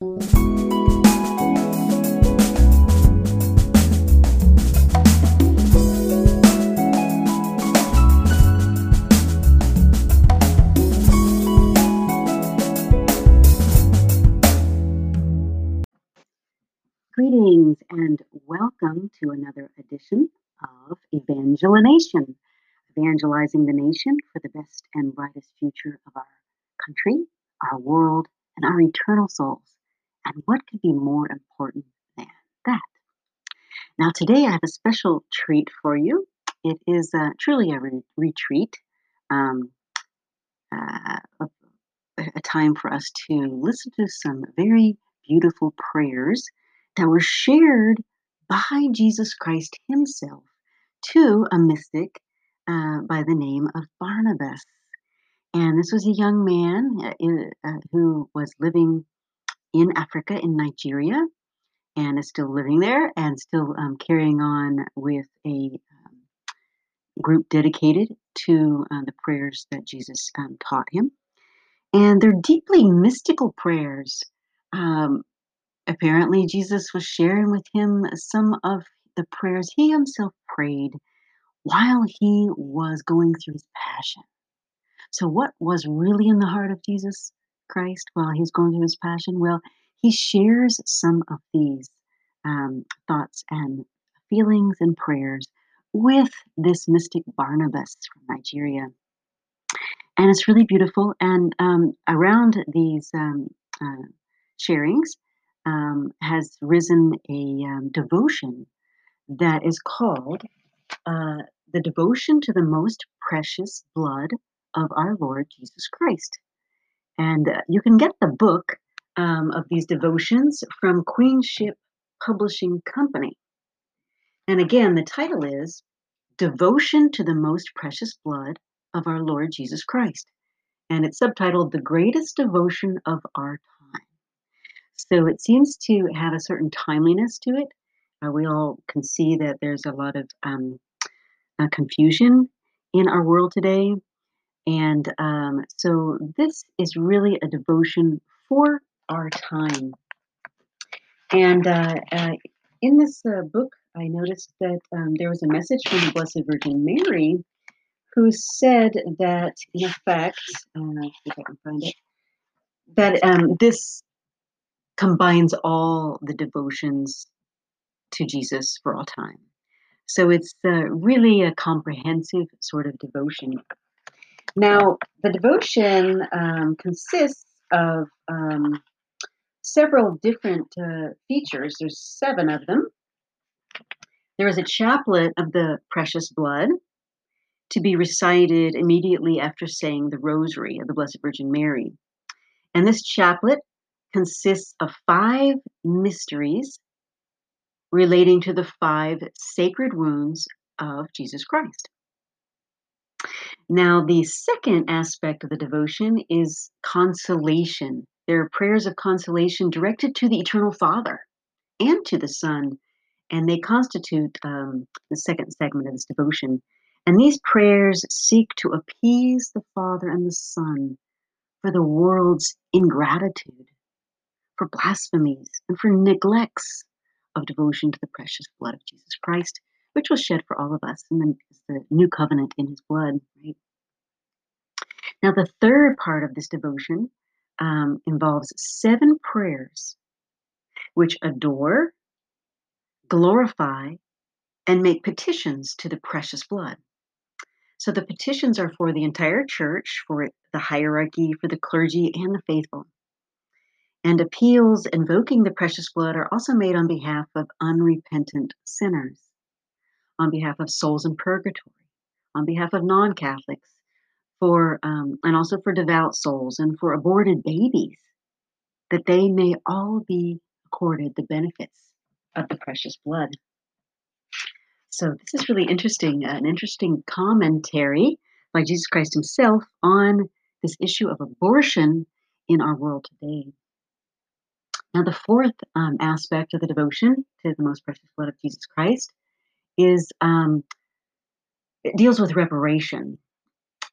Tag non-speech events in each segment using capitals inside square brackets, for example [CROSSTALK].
Greetings and welcome to another edition of Evangelization, evangelizing the nation for the best and brightest future of our country, our world, and our eternal souls. And what could be more important than that? Now, today I have a special treat for you. It is uh, truly a re- retreat, um, uh, a, a time for us to listen to some very beautiful prayers that were shared by Jesus Christ Himself to a mystic uh, by the name of Barnabas. And this was a young man uh, in, uh, who was living in Africa, in Nigeria, and is still living there and still um, carrying on with a um, group dedicated to uh, the prayers that Jesus um, taught him. And they're deeply mystical prayers. Um, apparently, Jesus was sharing with him some of the prayers he himself prayed while he was going through his passion. So, what was really in the heart of Jesus Christ while he's going through his passion? Well, he shares some of these um, thoughts and feelings and prayers with this mystic Barnabas from Nigeria. And it's really beautiful. And um, around these um, uh, sharings um, has risen a um, devotion that is called uh, the devotion to the most precious blood of our Lord Jesus Christ. And uh, you can get the book um, of these devotions from Queenship Publishing Company. And again, the title is Devotion to the Most Precious Blood of Our Lord Jesus Christ. And it's subtitled The Greatest Devotion of Our Time. So it seems to have a certain timeliness to it. Uh, we all can see that there's a lot of um, uh, confusion in our world today. And um, so this is really a devotion for our time. And uh, uh, in this uh, book, I noticed that um, there was a message from the Blessed Virgin Mary who said that, in effect, uh, if I can find it, that um, this combines all the devotions to Jesus for all time. So it's really a comprehensive sort of devotion. Now, the devotion um, consists of um, several different uh, features. There's seven of them. There is a chaplet of the precious blood to be recited immediately after saying the rosary of the Blessed Virgin Mary. And this chaplet consists of five mysteries relating to the five sacred wounds of Jesus Christ. Now, the second aspect of the devotion is consolation. There are prayers of consolation directed to the Eternal Father and to the Son, and they constitute um, the second segment of this devotion. And these prayers seek to appease the Father and the Son for the world's ingratitude, for blasphemies, and for neglects of devotion to the precious blood of Jesus Christ, which was shed for all of us, and then the new covenant in his blood, right? Now, the third part of this devotion um, involves seven prayers which adore, glorify, and make petitions to the precious blood. So the petitions are for the entire church, for the hierarchy, for the clergy, and the faithful. And appeals invoking the precious blood are also made on behalf of unrepentant sinners, on behalf of souls in purgatory, on behalf of non Catholics, for um, and also for devout souls and for aborted babies, that they may all be accorded the benefits of the precious blood. So this is really interesting, an interesting commentary by Jesus Christ himself on this issue of abortion in our world today. Now, the fourth um, aspect of the devotion to the most precious blood of Jesus Christ is um, it deals with reparation.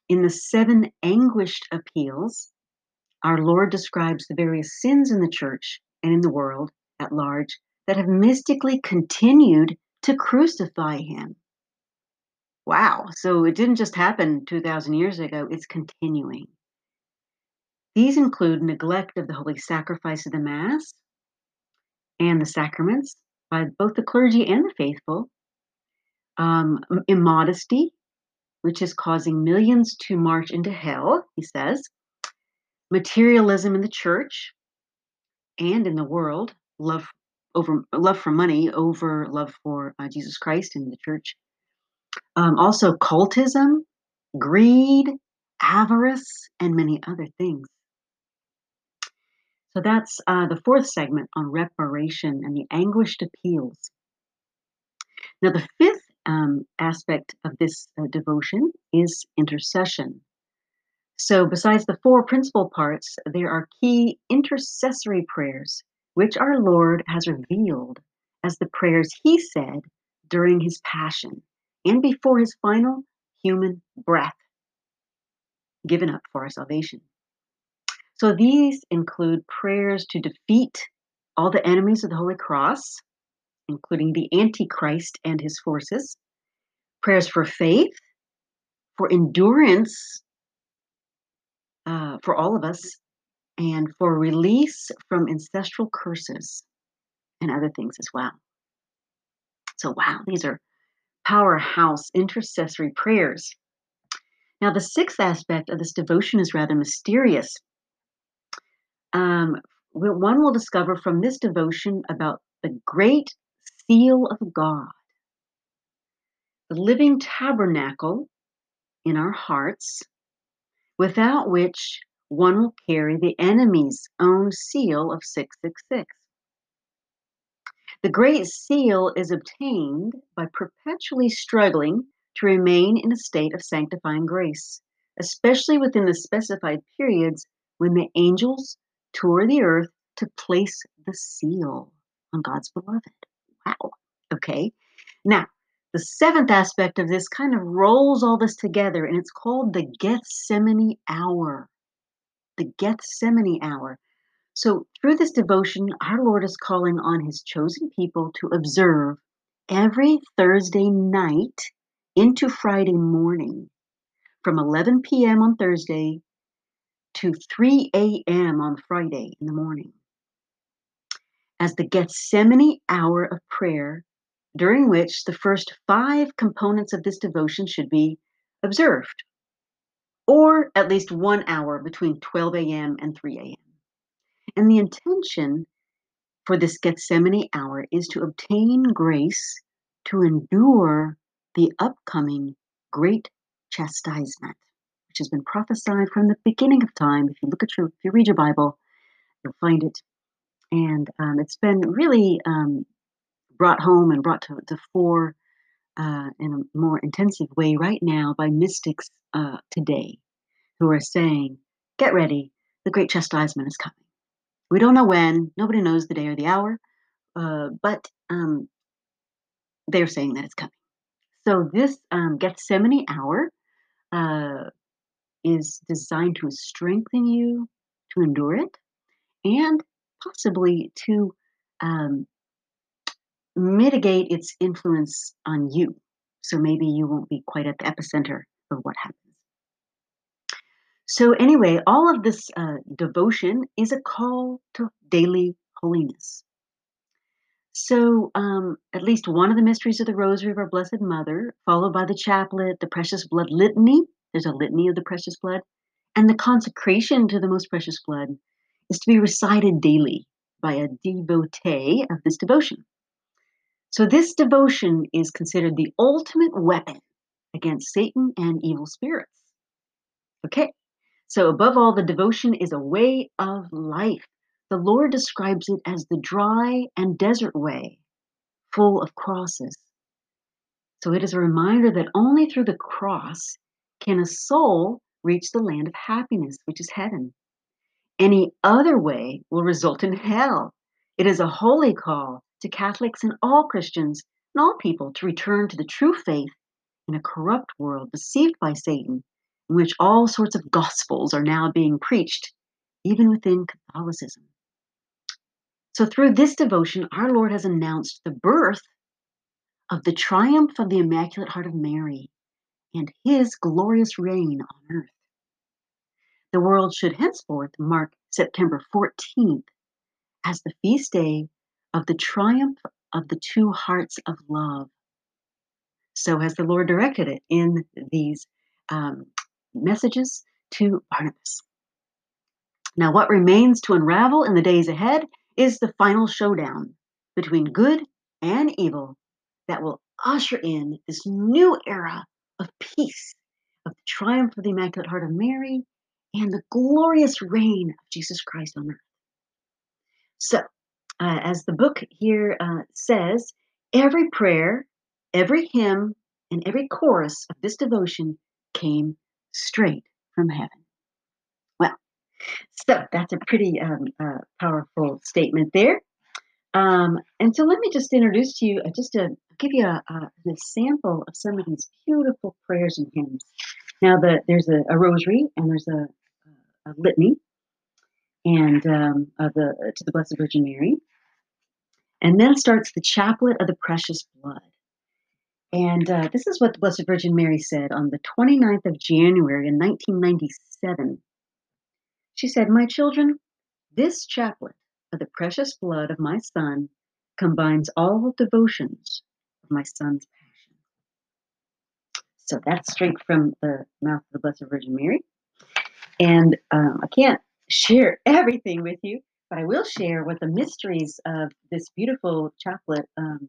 In the seven anguished appeals, our Lord describes the various sins in the church and in the world at large that have mystically continued to crucify him. Wow, so it didn't just happen 2,000 years ago, it's continuing. These include neglect of the holy sacrifice of the Mass and the sacraments by both the clergy and the faithful, um, immodesty, which is causing millions to march into hell, he says, materialism in the church and in the world, love over love for money over love for uh, Jesus Christ and the church. Um, also, cultism, greed, avarice, and many other things. So that's uh, the fourth segment on reparation and the anguished appeals. Now, the fifth um, aspect of this uh, devotion is intercession. So, besides the four principal parts, there are key intercessory prayers, which our Lord has revealed as the prayers he said during his passion and before his final human breath given up for our salvation. So these include prayers to defeat all the enemies of the Holy Cross, including the Antichrist and his forces, prayers for faith, for endurance uh, for all of us, and for release from ancestral curses and other things as well. So, wow, these are powerhouse intercessory prayers. Now, the sixth aspect of this devotion is rather mysterious. Um, one will discover from this devotion about the great seal of God, the living tabernacle in our hearts, without which one will carry the enemy's own seal of 666. The Great Seal is obtained by perpetually struggling to remain in a state of sanctifying grace, especially within the specified periods when the angels tour the earth to place the seal on God's beloved. Wow. Okay. Now, the seventh aspect of this kind of rolls all this together, and it's called the Gethsemane hour. The Gethsemane hour. So, through this devotion, our Lord is calling on his chosen people to observe every Thursday night into Friday morning from 11 p.m. on Thursday to 3 a.m. on Friday in the morning as the Gethsemane hour of prayer, during which the first five components of this devotion should be observed, or at least one hour between 12 a.m. and 3 a.m. And the intention for this Gethsemane hour is to obtain grace to endure the upcoming great chastisement which has been prophesied from the beginning of time. If you look at your, if you read your Bible, you'll find it. And um, it's been really um, brought home and brought to the fore uh, in a more intensive way right now by mystics uh, today who are saying, get ready, the great chastisement is coming. We don't know when, nobody knows the day or the hour, uh, but um, they're saying that it's coming. So this um, Gethsemane hour uh, is designed to strengthen you to endure it and possibly to um, mitigate its influence on you. So maybe you won't be quite at the epicenter of what happens. So, anyway, all of this uh, devotion is a call to daily holiness. So, um, at least one of the mysteries of the Rosary of Our Blessed Mother, followed by the chaplet, the Precious Blood Litany, there's a litany of the precious blood. And the consecration to the most precious blood is to be recited daily by a devotee of this devotion. So, this devotion is considered the ultimate weapon against Satan and evil spirits. Okay, so above all, the devotion is a way of life. The Lord describes it as the dry and desert way, full of crosses. So, it is a reminder that only through the cross can a soul reach the land of happiness, which is heaven. Any other way will result in hell. It is a holy call to Catholics and all Christians and all people to return to the true faith in a corrupt world deceived by Satan, in which all sorts of gospels are now being preached, even within Catholicism. So, through this devotion, our Lord has announced the birth of the triumph of the Immaculate Heart of Mary and his glorious reign on earth. The world should henceforth mark September 14th as the feast day of the triumph of the two hearts of love. So has the Lord directed it in these um, messages to Barnabas. Now, what remains to unravel in the days ahead is the final showdown between good and evil that will usher in this new era of peace, of the triumph of the Immaculate Heart of Mary, and the glorious reign of Jesus Christ on earth. So, uh, as the book here uh, says, every prayer, every hymn, and every chorus of this devotion came straight from heaven. Well, so that's a pretty um, uh, powerful statement there. Um, and so let me just introduce to you, uh, just to give you a, a, of some of these beautiful prayers and hymns. Now, the, there's a, a rosary and there's a, a litany and um, of the to the Blessed Virgin Mary, and then starts the Chaplet of the Precious Blood. And uh, this is what the Blessed Virgin Mary said on the 29th of January in 1997. She said, My children, this chaplet of the precious blood of my Son combines all devotions of my Son's passion. So that's straight from the mouth of the Blessed Virgin Mary. And um, I can't share [LAUGHS] everything with you, but I will share what the mysteries of this beautiful chaplet, um,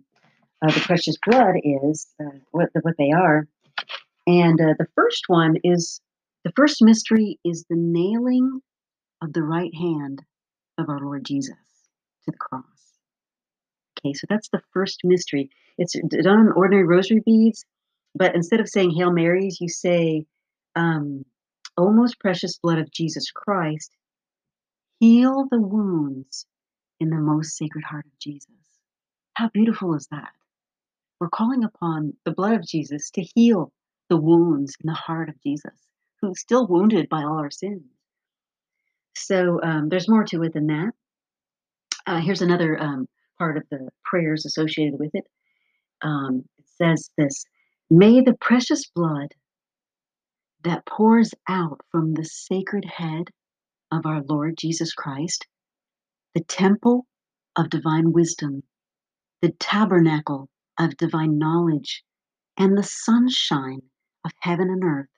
of the precious blood is, uh, what, what they are. And uh, the first one is the first mystery is the nailing of the right hand of our Lord Jesus to the cross. Okay, so that's the first mystery. It's done on ordinary rosary beads, but instead of saying Hail Marys, you say, um, O most precious blood of Jesus Christ, heal the wounds in the most sacred heart of Jesus. How beautiful is that? We're calling upon the blood of Jesus to heal the wounds in the heart of Jesus, who's still wounded by all our sins. So um, there's more to it than that. Uh, here's another um, part of the prayers associated with it. Um, it says this May the precious blood that pours out from the sacred head of our Lord Jesus Christ, the temple of divine wisdom, the tabernacle of divine knowledge, and the sunshine of heaven and earth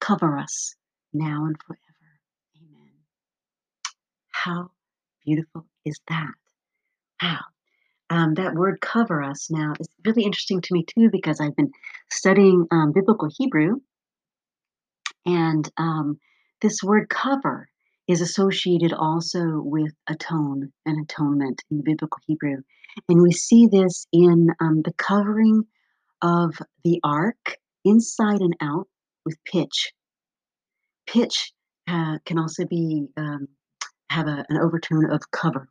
cover us now and forever. Amen. How beautiful is that? Wow. Um, that word cover us now is really interesting to me too because I've been studying um, biblical Hebrew and um, this word cover is associated also with atone and atonement in the biblical Hebrew. And we see this in um, the covering of the ark inside and out with pitch. Pitch uh, can also be um, have a, an overtone of cover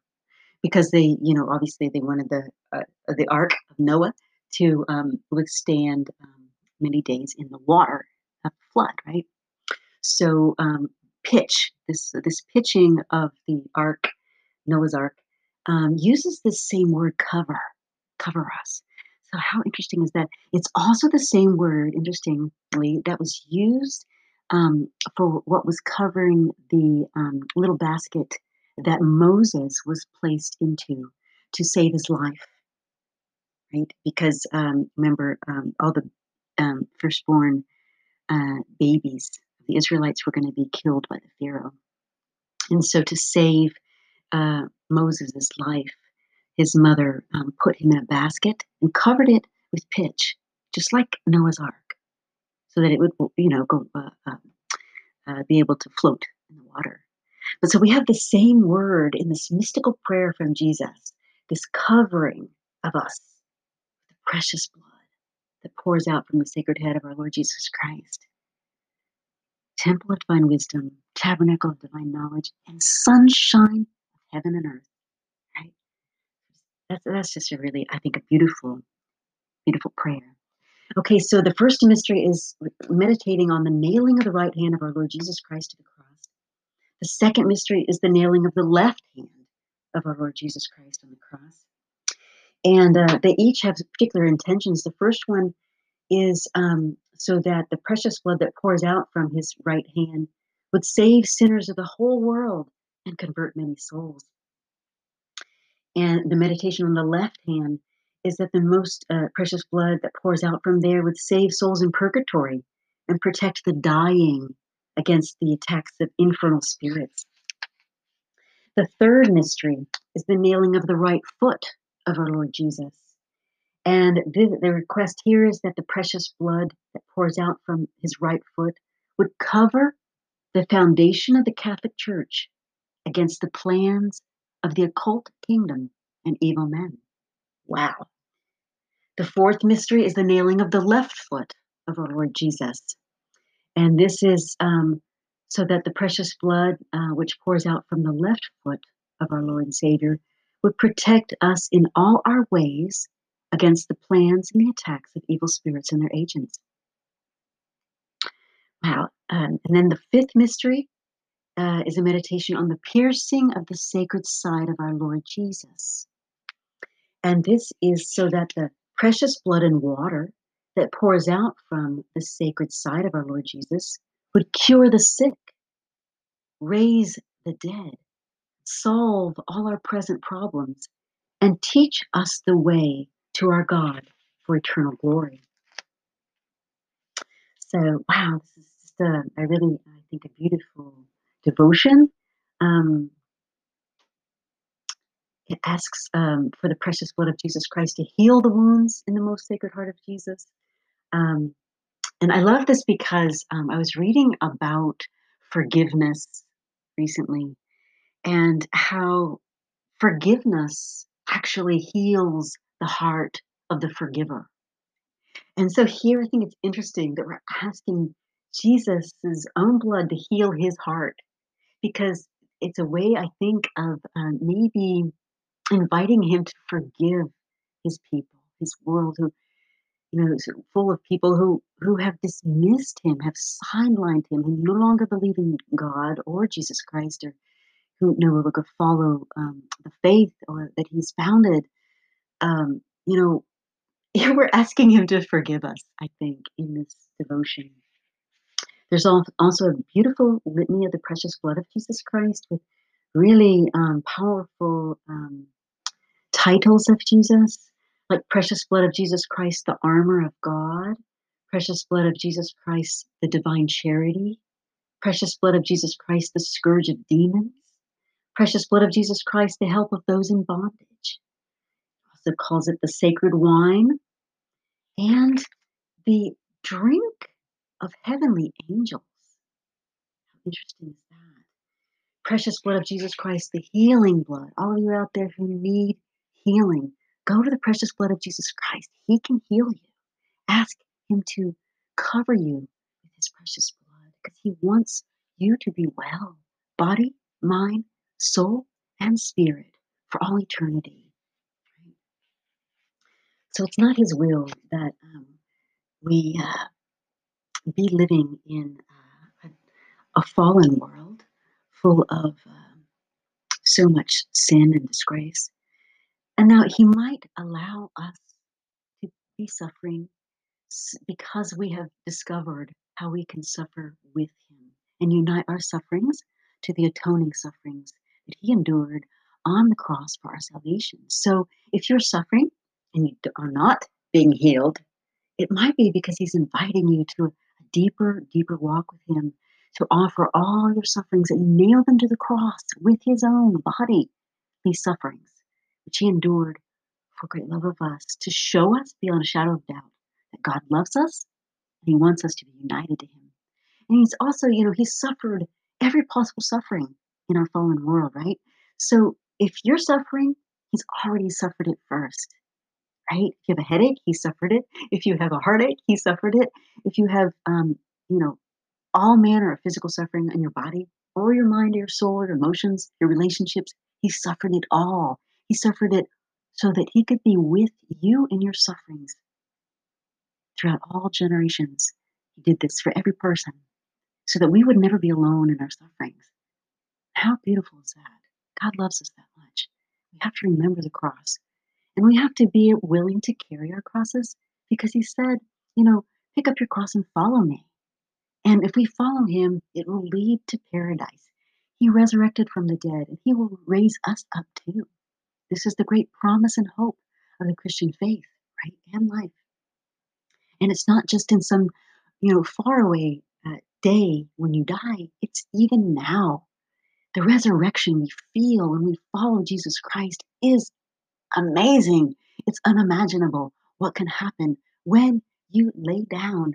because they, you know, obviously they wanted the uh, the ark of Noah to um, withstand um, many days in the water of flood, right? So um, pitch, this this pitching of the ark, Noah's ark, um, uses the same word cover, cover us. So how interesting is that? It's also the same word, interestingly, that was used um, for what was covering the um, little basket that Moses was placed into to save his life. Right, because um, remember um, all the firstborn uh, babies the Israelites were going to be killed by the Pharaoh. And so, to save uh, Moses' life, his mother um, put him in a basket and covered it with pitch, just like Noah's Ark, so that it would, you know, go uh, uh, uh, be able to float in the water. But so we have the same word in this mystical prayer from Jesus, this covering of us, the precious blood that pours out from the sacred head of our Lord Jesus Christ temple of divine wisdom, tabernacle of divine knowledge, and sunshine of heaven and earth. Right? That's, that's just a really, I think, a beautiful, beautiful prayer. Okay, so the first mystery is meditating on the nailing of the right hand of our Lord Jesus Christ to the cross. The second mystery is the nailing of the left hand of our Lord Jesus Christ on the cross. And uh, they each have particular intentions. The first one is um, so that the precious blood that pours out from his right hand would save sinners of the whole world and convert many souls. And the meditation on the left hand is that the most uh, precious blood that pours out from there would save souls in purgatory and protect the dying against the attacks of infernal spirits. The third mystery is the nailing of the right foot of our Lord Jesus. And the, the request here is that the precious blood that pours out from his right foot would cover the foundation of the Catholic Church against the plans of the occult kingdom and evil men. Wow. The fourth mystery is the nailing of the left foot of our Lord Jesus. And this is um, so that the precious blood uh, which pours out from the left foot of our Lord and Savior would protect us in all our ways against the plans and the attacks of evil spirits and their agents. Wow. Um, and then the fifth mystery uh, is a meditation on the piercing of the sacred side of our Lord Jesus. And this is so that the precious blood and water that pours out from the sacred side of our Lord Jesus would cure the sick, raise the dead, solve all our present problems, and teach us the way to our God for eternal glory. So, wow, this is just a, a really, I think, a beautiful devotion. Um, it asks um, for the precious blood of Jesus Christ to heal the wounds in the most sacred heart of Jesus. Um, and I love this because um, I was reading about forgiveness recently and how forgiveness actually heals the heart of the forgiver. And so here I think it's interesting that we're asking Jesus' own blood to heal his heart because it's a way I think of uh, maybe inviting him to forgive his people, his world, who you know, is full of people who who have dismissed him, have sidelined him, who no longer believe in God or Jesus Christ, or who no longer follow um, the faith or that he's founded. Um, you know, [LAUGHS] we're asking him to forgive us. I think in this devotion. There's also a beautiful litany of the precious blood of Jesus Christ with really um, powerful um, titles of Jesus, like precious blood of Jesus Christ, the armor of God, precious blood of Jesus Christ, the divine charity, precious blood of Jesus Christ, the scourge of demons, precious blood of Jesus Christ, the help of those in bondage. Also calls it the sacred wine and the drink of heavenly angels. How interesting is that? Precious blood of Jesus Christ, the healing blood. All of you out there who need healing, go to the precious blood of Jesus Christ. He can heal you. Ask Him to cover you with His precious blood because He wants you to be well, body, mind, soul, and spirit for all eternity. So it's not His will that um, we uh, be living in uh, a, a, fallen world full of uh, so much sin and disgrace. And now He might allow us to be suffering because we have discovered how we can suffer with Him and unite our sufferings to the atoning sufferings that He endured on the cross for our salvation. So if you're suffering and you are not being healed, it might be because He's inviting you to a deeper, deeper walk with Him, to offer all your sufferings and nail them to the cross with His own body, these sufferings, which He endured for great love of us, to show us beyond a shadow of doubt that God loves us and He wants us to be united to Him. And He's also, you know, He suffered every possible suffering in our fallen world, right? So if you're suffering, He's already suffered it first right? If you have a headache, he suffered it. If you have a heartache, he suffered it. If you have, um, you know, all manner of physical suffering in your body or your mind, or your soul, or your emotions, your relationships, he suffered it all. He suffered it so that he could be with you in your sufferings throughout all generations. He did this for every person so that we would never be alone in our sufferings. How beautiful is that? God loves us that much. We have to remember the cross. And we have to be willing to carry our crosses because he said, you know, pick up your cross and follow me. And if we follow him, it will lead to paradise. He resurrected from the dead and he will raise us up too. This is the great promise and hope of the Christian faith, right? And life. And it's not just in some, you know, faraway uh, day when you die, it's even now. The resurrection we feel when we follow Jesus Christ is amazing. It's unimaginable what can happen when you lay down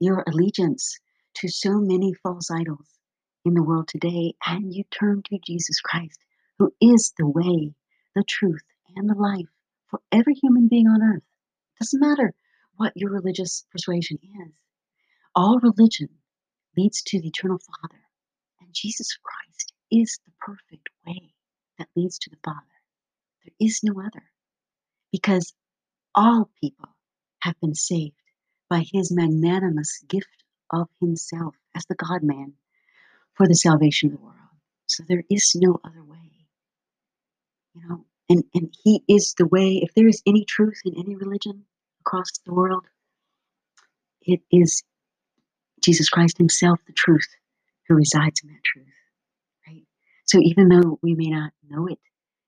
your allegiance to so many false idols in the world today and you turn to Jesus Christ, who is the way, the truth, and the life for every human being on earth. It doesn't matter what your religious persuasion is. All religion leads to the eternal Father, and Jesus Christ is the perfect way that leads to the Father. Is no other, because all people have been saved by his magnanimous gift of himself as the God man for the salvation of the world. So there is no other way. You know, and, and he is the way. If there is any truth in any religion across the world, it is Jesus Christ himself, the truth, who resides in that truth. Right? So even though we may not know it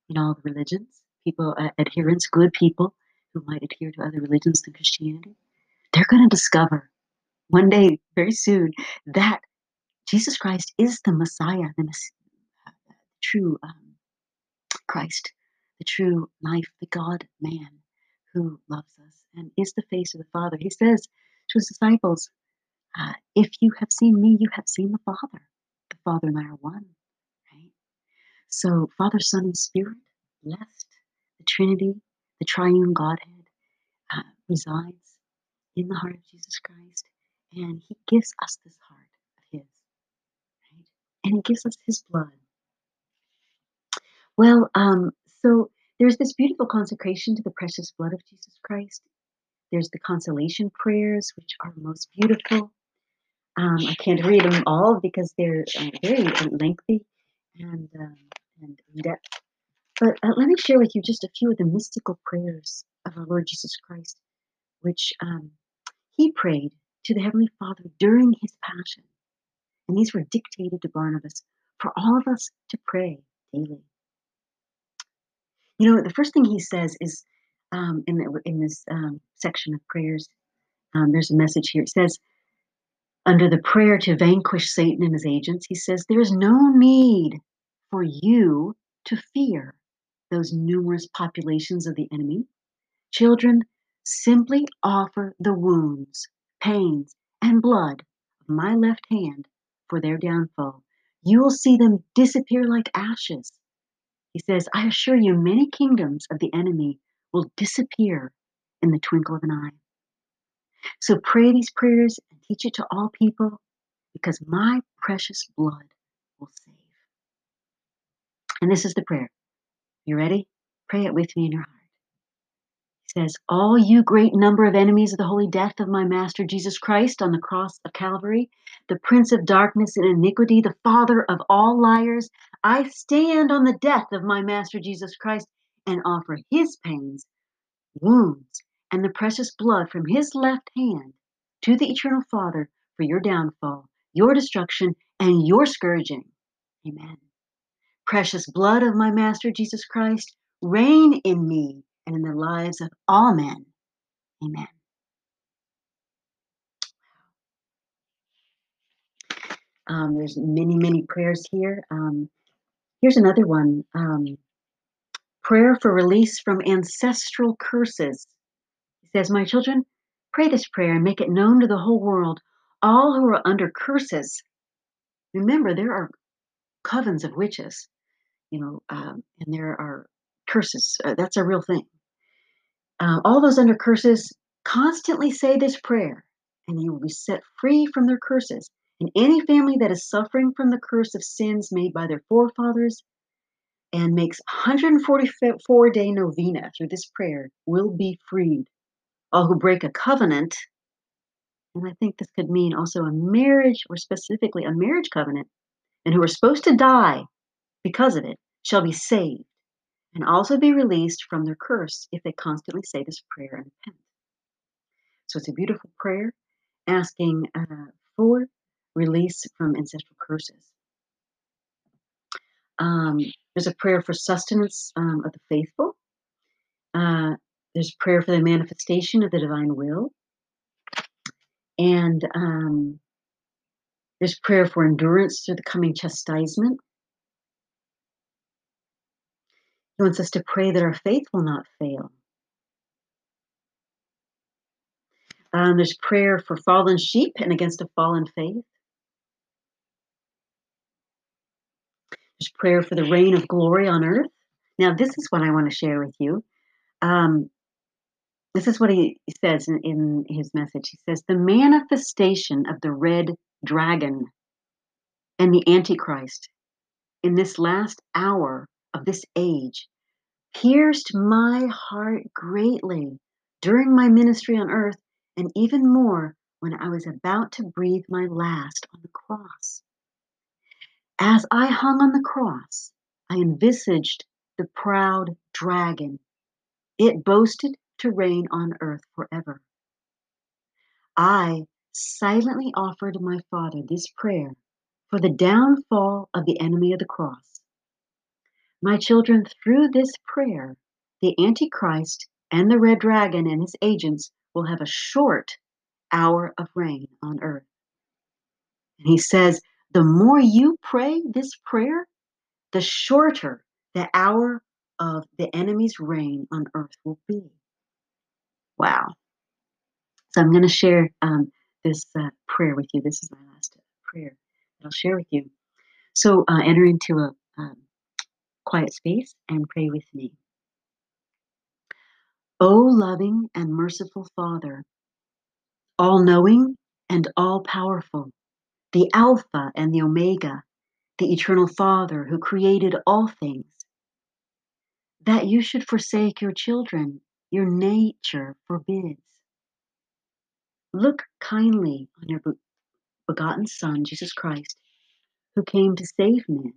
in all the religions, people, uh, adherents, good people who might adhere to other religions than Christianity, they're going to discover one day, very soon, that Jesus Christ is the Messiah, the, true um, Christ, the true life, the God man who loves us and is the face of the Father. He says to his disciples, uh, If you have seen me, you have seen the Father. The Father and I are one? So, Father, Son, and Spirit, blessed, the Trinity, the triune Godhead, uh, resides in the heart of Jesus Christ, and He gives us this heart of His, right? And He gives us His blood. Well, um, so there's this beautiful consecration to the precious blood of Jesus Christ. There's the consolation prayers, which are most beautiful. Um, I can't read them all because they're uh, very lengthy and, um, and depth. But uh, let me share with you just a few of the mystical prayers of our Lord Jesus Christ, which um, he prayed to the Heavenly Father during his passion. And these were dictated to Barnabas for all of us to pray daily. You know, the first thing he says is um, in, the, in this um, section of prayers, um, there's a message here. It says, under the prayer to vanquish Satan and his agents, he says, There's no need for you to fear those numerous populations of the enemy. Children, simply offer the wounds, pains, and blood of my left hand for their downfall. You will see them disappear like ashes he says, I assure you, many kingdoms of the enemy will disappear in the twinkle of an eye. So pray these prayers and teach it to all people because my precious blood. And this is the prayer. You ready? Pray it with me in your heart He says, All you great number of enemies of the holy death of my Master Jesus Christ on the cross of Calvary, the Prince of darkness and iniquity, the father of all liars, I stand on the death of my Master Jesus Christ and offer his pains, wounds, and the precious blood from his left hand to the eternal Father for your downfall, your destruction, and your scourging. Amen. Precious blood of my Master Jesus Christ, reign in me and in the lives of all men. Amen. Um, there's many, many prayers here. Um, here's another one um, prayer for release from ancestral curses. He says, My children, pray this prayer and make it known to the whole world, all who are under curses. Remember, there are covens of witches, you know, um, and there are curses. Uh, that's a real thing uh, all those under curses constantly say this prayer, and you will be set free from their curses. And any family that is suffering from the curse of sins made by their forefathers and makes 144 day novena through this prayer will be freed. All who break a covenant, and I think this could mean also a marriage or specifically a marriage covenant, and who are supposed to die because of it, shall be saved and also be released from their curse if they constantly say this prayer and repent. So it's a beautiful prayer asking uh, for release from ancestral curses. Um, there's a prayer for sustenance um, of the faithful. Uh, there's prayer for the manifestation of the divine will. And um, there's prayer for endurance through the coming chastisement. He wants us to pray that our faith will not fail. Um, there's prayer for fallen sheep and against a fallen faith. There's prayer for the reign of glory on earth. Now, this is what I want to share with you. Um, this is what he says in, in his message. He says, The manifestation of the red dragon and the Antichrist in this last hour of this age pierced my heart greatly during my ministry on earth, and even more when I was about to breathe my last on the cross. As I hung on the cross, I envisaged the proud dragon. It boasted to reign on earth forever. I silently offered my Father this prayer for the downfall of the enemy of the cross. My children, through this prayer, the Antichrist and the red dragon and his agents will have a short hour of reign on earth. And he says, the more you pray this prayer, the shorter the hour of the enemy's reign on earth will be. Wow. So I'm going to share um, this uh, prayer with you. This is my last prayer that I'll share with you. So uh, enter into a um, quiet space and pray with me. O loving and merciful Father, all knowing and all powerful, the Alpha and the Omega, the eternal Father who created all things, that you should forsake your children, your nature forbids. Look kindly on your begotten Son, Jesus Christ, who came to save men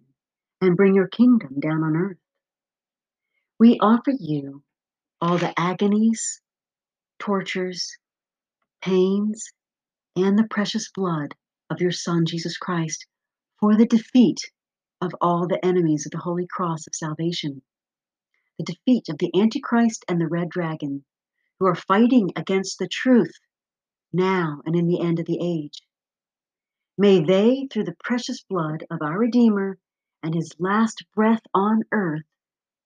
and bring your kingdom down on earth. We offer you all the agonies, tortures, pains, and the precious blood of your Son, Jesus Christ, for the defeat of all the enemies of the Holy Cross of salvation, the defeat of the Antichrist and the Red Dragon, who are fighting against the truth now and in the end of the age. May they, through the precious blood of our Redeemer and his last breath on earth,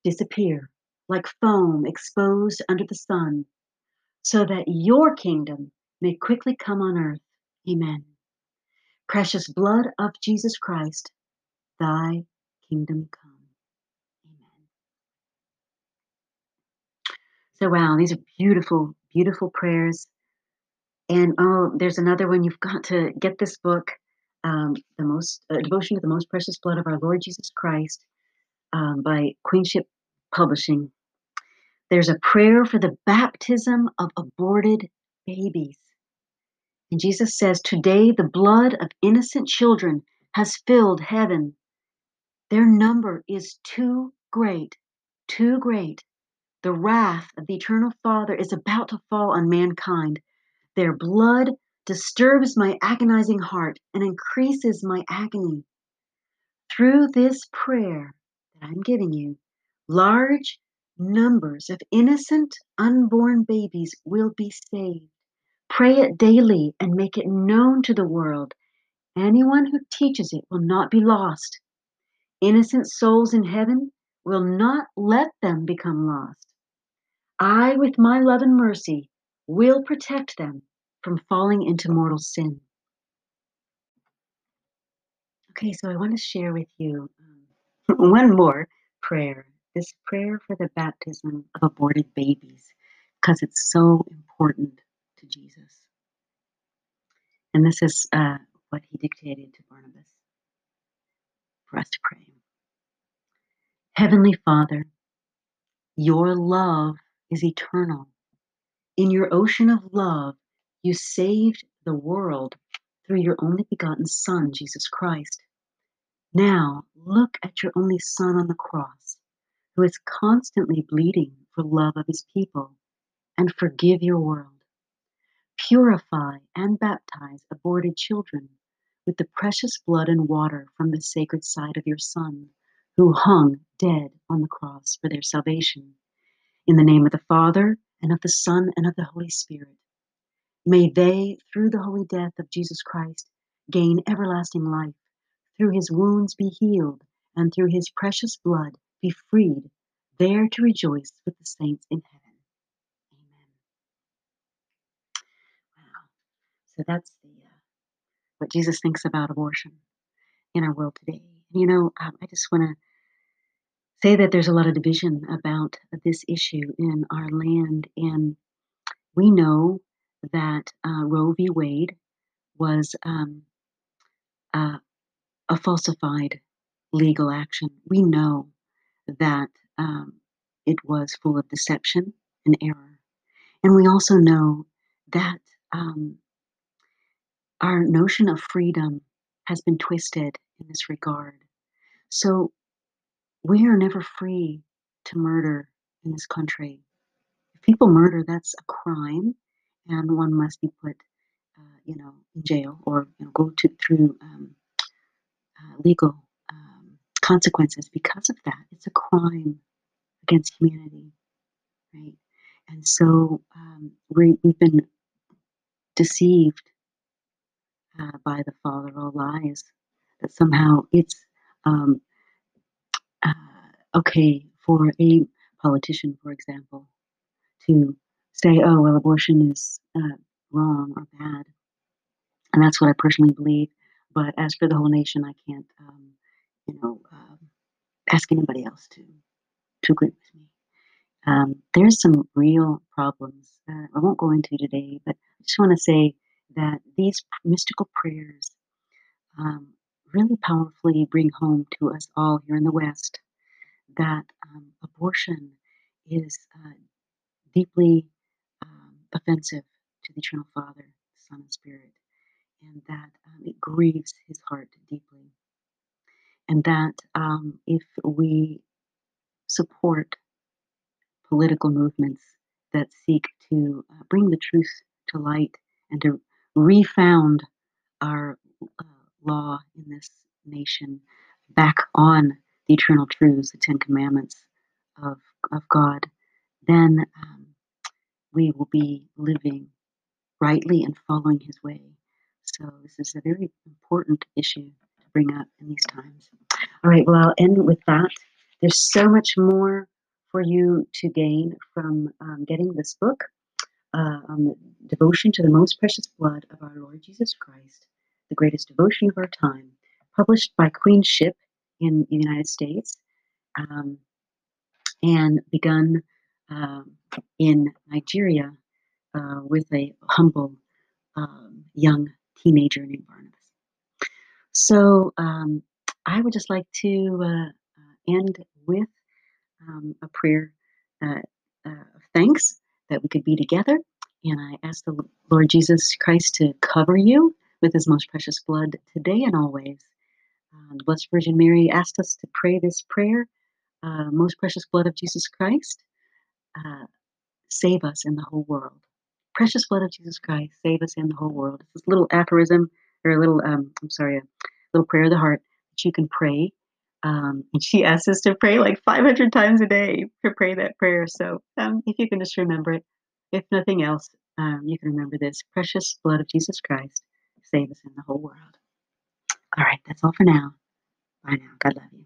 disappear like foam exposed under the sun, so that your kingdom may quickly come on earth. Amen. Precious blood of Jesus Christ, thy kingdom come. Amen. So, wow, these are beautiful, beautiful prayers. And oh, there's another one. You've got to get this book, um, the most uh, devotion to the most precious blood of our Lord Jesus Christ, um, by Queenship Publishing. There's a prayer for the baptism of aborted babies. And Jesus says, Today the blood of innocent children has filled heaven. Their number is too great, too great. The wrath of the eternal Father is about to fall on mankind. Their blood disturbs my agonizing heart and increases my agony. Through this prayer that I'm giving you, large numbers of innocent unborn babies will be saved. Pray it daily and make it known to the world. Anyone who teaches it will not be lost. Innocent souls in heaven will not let them become lost. I, with my love and mercy, will protect them from falling into mortal sin. Okay, so I want to share with you um, one more prayer this prayer for the baptism of aborted babies because it's so important to Jesus. And this is uh, what he dictated to Barnabas for us to pray. Heavenly Father, your love is eternal. In your ocean of love, you saved the world through your only begotten Son, Jesus Christ. Now, look at your only Son on the cross, who is constantly bleeding for love of his people, and forgive your world. Purify and baptize aborted children with the precious blood and water from the sacred side of your Son, who hung dead on the cross for their salvation. In the name of the Father, and of the Son, and of the Holy Spirit. May they, through the holy death of Jesus Christ, gain everlasting life, through his wounds be healed, and through his precious blood be freed, there to rejoice with the saints in heaven. Amen. Wow. So that's the uh, what Jesus thinks about abortion in our world today. You know, um, I just want to say that there's a lot of division about this issue in our land, and we know that uh, Roe v. Wade was um, uh, a falsified legal action. We know that um, it was full of deception and error. And we also know that um, our notion of freedom has been twisted in this regard. So we are never free to murder in this country. If people murder, that's a crime, and one must be put, uh, you know, in jail or you know, go to through um, uh, legal um, consequences because of that. It's a crime against humanity, right? And so um, we, we've been deceived uh, by the father of all lies that somehow it's um, uh, okay for a politician, for example, to say, oh, well, abortion is uh, wrong or bad. And that's what I personally believe. But as for the whole nation, I can't, um, you know, um, ask anybody else to to agree with me. Um, there's some real problems I won't go into today, but I just want to say that these mystical prayers um, really powerfully bring home to us all here in the West that um, abortion is uh, deeply offensive to the Eternal Father, Son, and Spirit, and that um, it grieves his heart deeply. And that um, if we support political movements that seek to uh, bring the truth to light and to refound our uh, law in this nation back on the eternal truths, the Ten Commandments of, of God, then um, we will be living rightly and following His way. So, this is a very important issue to bring up in these times. All right, well, I'll end with that. There's so much more for you to gain from um, getting this book uh, on the devotion to the most precious blood of our Lord Jesus Christ, the greatest devotion of our time, published by Queenship in the United States um, and begun um, in Nigeria uh, with a humble um, young teenager named Barnabas. So um, I would just like to uh, uh end with um, a prayer uh, uh, of thanks that we could be together. And I ask the Lord Jesus Christ to cover you with his most precious blood today and always. Um, the Blessed Virgin Mary asked us to pray this prayer uh, Most precious blood of Jesus Christ, uh, save us in the whole world. Precious blood of Jesus Christ, save us in the whole world. It's this little aphorism, or a little, um, I'm sorry, a little prayer of the heart that you can pray um, and [LAUGHS] she asks us to pray like 500 times a day to pray that prayer. So um, if you can just remember it, if nothing else, um, you can remember this precious blood of Jesus Christ, save us in the whole world. All right, that's all for now. Bye now. God love you.